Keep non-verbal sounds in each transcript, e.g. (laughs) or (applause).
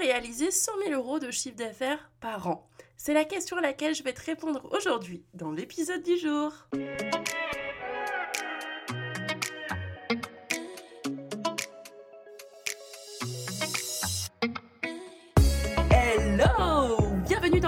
réaliser 100 000 euros de chiffre d'affaires par an C'est la question à laquelle je vais te répondre aujourd'hui dans l'épisode du jour.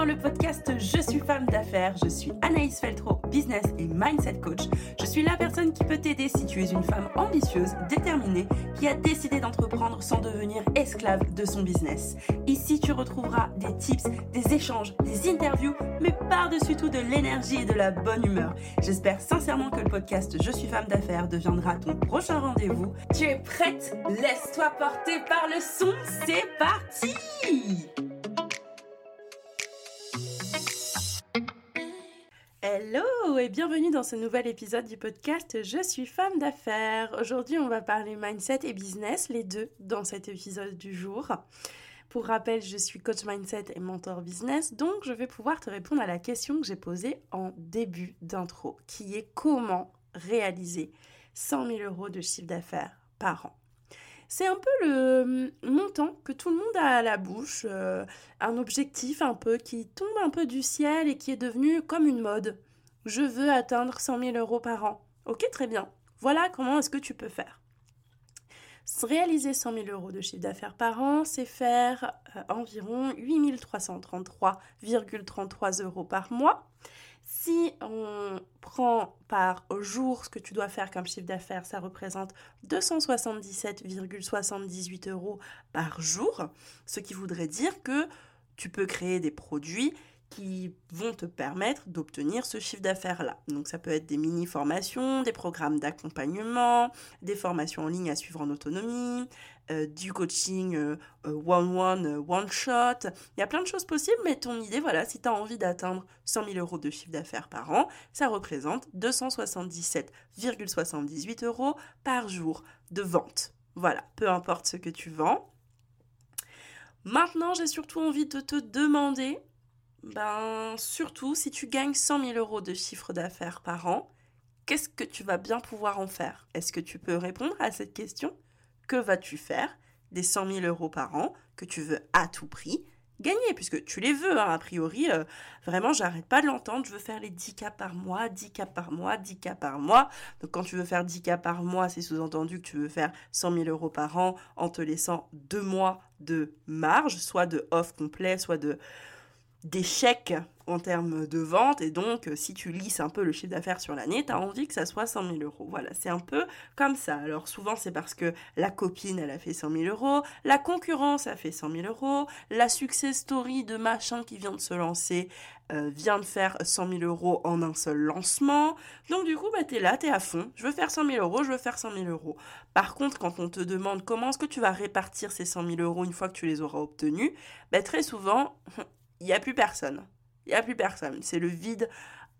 Dans le podcast Je suis femme d'affaires. Je suis Anaïs Feltro, business et mindset coach. Je suis la personne qui peut t'aider si tu es une femme ambitieuse, déterminée, qui a décidé d'entreprendre sans devenir esclave de son business. Ici, tu retrouveras des tips, des échanges, des interviews, mais par-dessus tout de l'énergie et de la bonne humeur. J'espère sincèrement que le podcast Je suis femme d'affaires deviendra ton prochain rendez-vous. Tu es prête? Laisse-toi porter par le son. C'est parti Hello et bienvenue dans ce nouvel épisode du podcast Je suis femme d'affaires. Aujourd'hui, on va parler mindset et business, les deux, dans cet épisode du jour. Pour rappel, je suis coach mindset et mentor business, donc je vais pouvoir te répondre à la question que j'ai posée en début d'intro, qui est comment réaliser 100 000 euros de chiffre d'affaires par an? C'est un peu le montant que tout le monde a à la bouche, euh, un objectif un peu qui tombe un peu du ciel et qui est devenu comme une mode. Je veux atteindre 100 000 euros par an. Ok, très bien. Voilà comment est-ce que tu peux faire. Réaliser 100 000 euros de chiffre d'affaires par an, c'est faire euh, environ 8 333,33 euros par mois. Si on prend par jour ce que tu dois faire comme chiffre d'affaires, ça représente 277,78 euros par jour, ce qui voudrait dire que tu peux créer des produits qui vont te permettre d'obtenir ce chiffre d'affaires-là. Donc ça peut être des mini-formations, des programmes d'accompagnement, des formations en ligne à suivre en autonomie, euh, du coaching euh, euh, one-one, one-shot. Il y a plein de choses possibles, mais ton idée, voilà, si tu as envie d'atteindre 100 000 euros de chiffre d'affaires par an, ça représente 277,78 euros par jour de vente. Voilà, peu importe ce que tu vends. Maintenant, j'ai surtout envie de te demander ben, surtout si tu gagnes 100 000 euros de chiffre d'affaires par an, qu'est-ce que tu vas bien pouvoir en faire? Est-ce que tu peux répondre à cette question? Que vas-tu faire des 100 000 euros par an que tu veux à tout prix gagner, puisque tu les veux, hein, a priori, euh, vraiment, j'arrête pas de l'entendre, je veux faire les 10 cas par mois, 10 cas par mois, 10 cas par mois. Donc quand tu veux faire 10 cas par mois, c'est sous-entendu que tu veux faire 100 000 euros par an en te laissant deux mois de marge, soit de off complet, soit de d'échecs en termes de vente et donc si tu lisses un peu le chiffre d'affaires sur l'année, tu as envie que ça soit 100 000 euros. Voilà, c'est un peu comme ça. Alors souvent c'est parce que la copine elle a fait 100 000 euros, la concurrence a fait 100 000 euros, la success story de machin qui vient de se lancer euh, vient de faire 100 000 euros en un seul lancement. Donc du coup bah t'es là, t'es à fond. Je veux faire 100 000 euros, je veux faire 100 000 euros. Par contre quand on te demande comment est-ce que tu vas répartir ces 100 000 euros une fois que tu les auras obtenus, bah, très souvent (laughs) il n'y a plus personne. Il n'y a plus personne. C'est le vide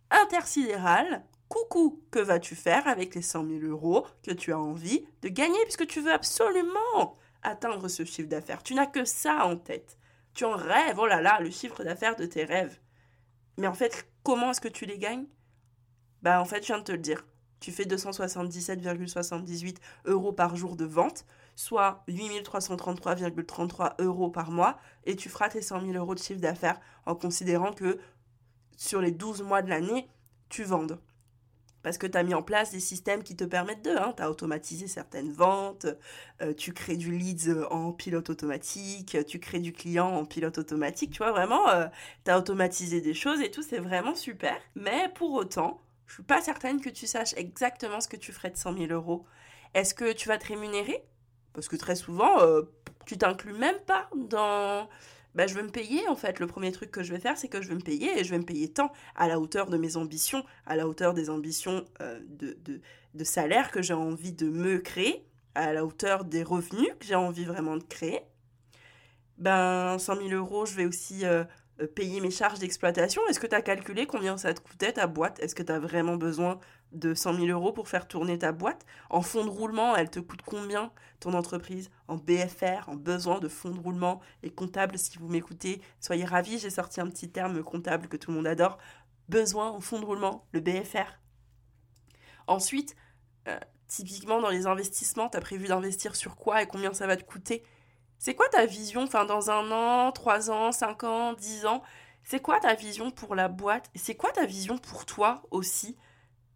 intersidéral. Coucou, que vas-tu faire avec les 100 000 euros que tu as envie de gagner puisque tu veux absolument atteindre ce chiffre d'affaires? Tu n'as que ça en tête. Tu en rêves, oh là là, le chiffre d'affaires de tes rêves. Mais en fait, comment est-ce que tu les gagnes? Bah en fait, je viens de te le dire. Tu fais 277,78 euros par jour de vente soit 8333,33 euros par mois, et tu feras tes 100 000 euros de chiffre d'affaires en considérant que sur les 12 mois de l'année, tu vendes. Parce que tu as mis en place des systèmes qui te permettent de. Hein, tu as automatisé certaines ventes, euh, tu crées du leads en pilote automatique, tu crées du client en pilote automatique. Tu vois, vraiment, euh, tu as automatisé des choses et tout, c'est vraiment super. Mais pour autant, je suis pas certaine que tu saches exactement ce que tu ferais de 100 000 euros. Est-ce que tu vas te rémunérer? Parce que très souvent, euh, tu t'inclus même pas dans... Bah, je vais me payer, en fait. Le premier truc que je vais faire, c'est que je vais me payer et je vais me payer tant à la hauteur de mes ambitions, à la hauteur des ambitions euh, de, de, salaire que j'ai envie de me créer, à la hauteur des revenus que j'ai envie vraiment de créer. Ben, 100 000 euros, je vais aussi euh, payer mes charges d'exploitation. Est-ce que tu as calculé combien ça te coûtait ta boîte? Est-ce que tu as vraiment besoin de 100 000 euros pour faire tourner ta boîte. En fonds de roulement, elle te coûte combien ton entreprise? En BFR, en besoin de fonds de roulement et comptable, si vous m'écoutez, soyez ravis, j'ai sorti un petit terme comptable que tout le monde adore. Besoin en fonds de roulement, le BFR. Ensuite, euh, typiquement dans les investissements, tu as prévu d'investir sur quoi et combien ça va te coûter? C'est quoi ta vision, enfin dans un an, trois ans, cinq ans, dix ans? C'est quoi ta vision pour la boîte? C'est quoi ta vision pour toi aussi?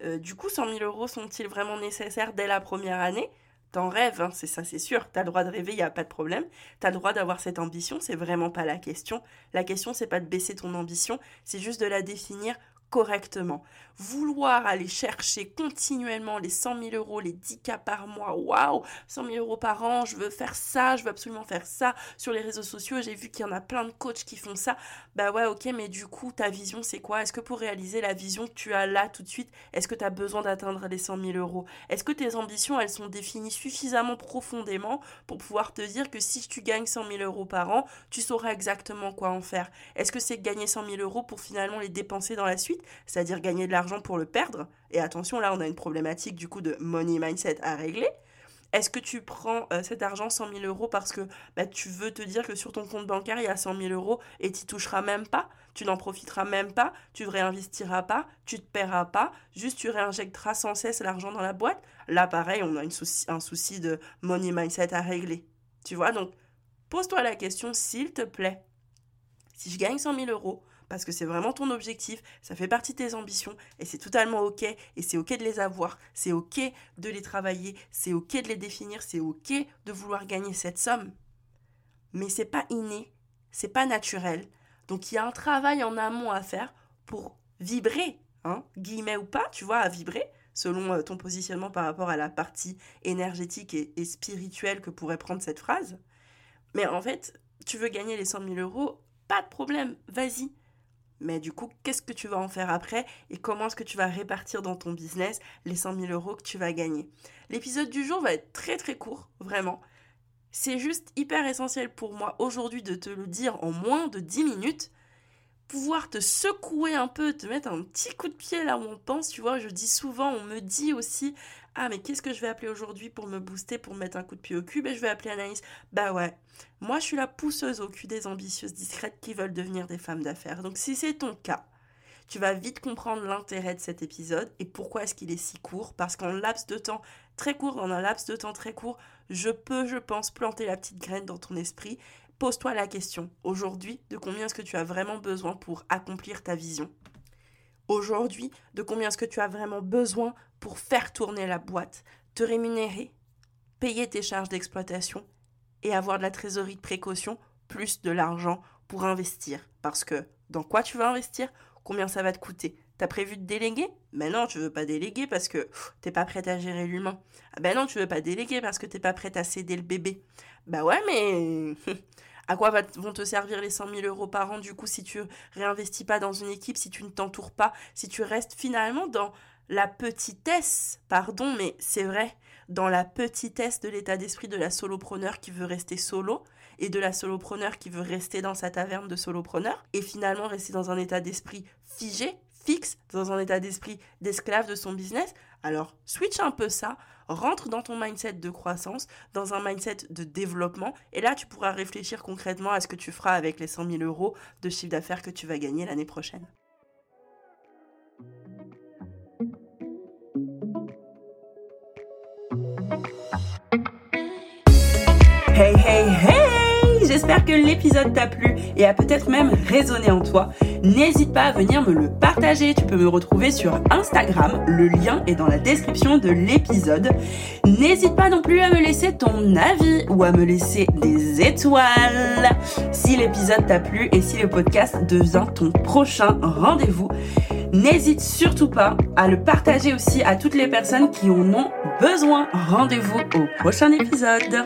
Euh, Du coup, 100 000 euros sont-ils vraiment nécessaires dès la première année? T'en rêves, hein, c'est ça, c'est sûr. T'as le droit de rêver, il a pas de problème. T'as le droit d'avoir cette ambition, c'est vraiment pas la question. La question, c'est pas de baisser ton ambition, c'est juste de la définir correctement. Vouloir aller chercher continuellement les 100 000 euros, les 10 cas par mois, waouh, 100 000 euros par an, je veux faire ça, je veux absolument faire ça. Sur les réseaux sociaux, j'ai vu qu'il y en a plein de coachs qui font ça. Bah ouais, ok, mais du coup, ta vision, c'est quoi? Est-ce que pour réaliser la vision que tu as là tout de suite, est-ce que tu as besoin d'atteindre les 100 000 euros? Est-ce que tes ambitions, elles sont définies suffisamment profondément pour pouvoir te dire que si tu gagnes 100 000 euros par an, tu sauras exactement quoi en faire? Est-ce que c'est gagner 100 000 euros pour finalement les dépenser dans la suite? C'est-à-dire gagner de l'argent pour le perdre. Et attention, là, on a une problématique du coup de money mindset à régler. Est-ce que tu prends euh, cet argent, 100 000 euros, parce que bah, tu veux te dire que sur ton compte bancaire, il y a 100 000 euros et tu toucheras même pas, tu n'en profiteras même pas, tu réinvestiras pas, tu te paieras pas, juste tu réinjecteras sans cesse l'argent dans la boîte? Là, pareil, on a une un souci de money mindset à régler. Tu vois, donc pose-toi la question, s'il te plaît. Si je gagne 100 000 euros, parce que c'est vraiment ton objectif, ça fait partie de tes ambitions et c'est totalement ok et c'est ok de les avoir, c'est ok de les travailler, c'est ok de les définir, c'est ok de vouloir gagner cette somme. Mais c'est pas inné, c'est pas naturel. Donc il y a un travail en amont à faire pour vibrer, hein, guillemets ou pas, tu vois, à vibrer selon euh, ton positionnement par rapport à la partie énergétique et, et spirituelle que pourrait prendre cette phrase. Mais en fait, tu veux gagner les 100 000 euros, pas de problème, vas-y. Mais du coup, qu'est-ce que tu vas en faire après et comment est-ce que tu vas répartir dans ton business les 100 000 euros que tu vas gagner? L'épisode du jour va être très très court, vraiment. C'est juste hyper essentiel pour moi aujourd'hui de te le dire en moins de 10 minutes pouvoir te secouer un peu, te mettre un petit coup de pied là où on pense, tu vois, je dis souvent, on me dit aussi, ah mais qu'est-ce que je vais appeler aujourd'hui pour me booster, pour me mettre un coup de pied au cul, ben je vais appeler Anaïs. Bah ouais, moi je suis la pousseuse au cul des ambitieuses discrètes qui veulent devenir des femmes d'affaires. Donc si c'est ton cas, tu vas vite comprendre l'intérêt de cet épisode et pourquoi est-ce qu'il est si court, parce qu'en laps de temps très court, dans un laps de temps très court, je peux, je pense, planter la petite graine dans ton esprit pose-toi la question aujourd'hui de combien est-ce que tu as vraiment besoin pour accomplir ta vision? Aujourd'hui, de combien est-ce que tu as vraiment besoin pour faire tourner la boîte, te rémunérer, payer tes charges d'exploitation et avoir de la trésorerie de précaution plus de l'argent pour investir? Parce que dans quoi tu vas investir? Combien ça va te coûter? T'as prévu de déléguer? Ben non, tu veux pas déléguer parce que t'es pas prête à gérer l'humain. Ah ben non, tu veux pas déléguer parce que t'es pas prête à céder le bébé. Bah ouais, mais à quoi vont te servir les 100 000 euros par an du coup si tu réinvestis pas dans une équipe, si tu ne t'entoures pas, si tu restes finalement dans la petitesse, pardon, mais c'est vrai, dans la petitesse de l'état d'esprit de la solopreneur qui veut rester solo et de la solopreneur qui veut rester dans sa taverne de solopreneur et finalement rester dans un état d'esprit figé, fixe, dans un état d'esprit d'esclave de son business. Alors switch un peu ça rentre dans ton mindset de croissance, dans un mindset de développement, et là tu pourras réfléchir concrètement à ce que tu feras avec les 100 000 euros de chiffre d'affaires que tu vas gagner l'année prochaine. Hey, hey, hey j'espère que l'épisode t'a plu et a peut-être même résonné en toi. N'hésite pas à venir me le partager. Tu peux me retrouver sur Instagram. Le lien est dans la description de l'épisode. N'hésite pas non plus à me laisser ton avis ou à me laisser des étoiles si l'épisode t'a plu et si le podcast devient ton prochain rendez-vous. N'hésite surtout pas à le partager aussi à toutes les personnes qui en ont besoin. Rendez-vous au prochain épisode.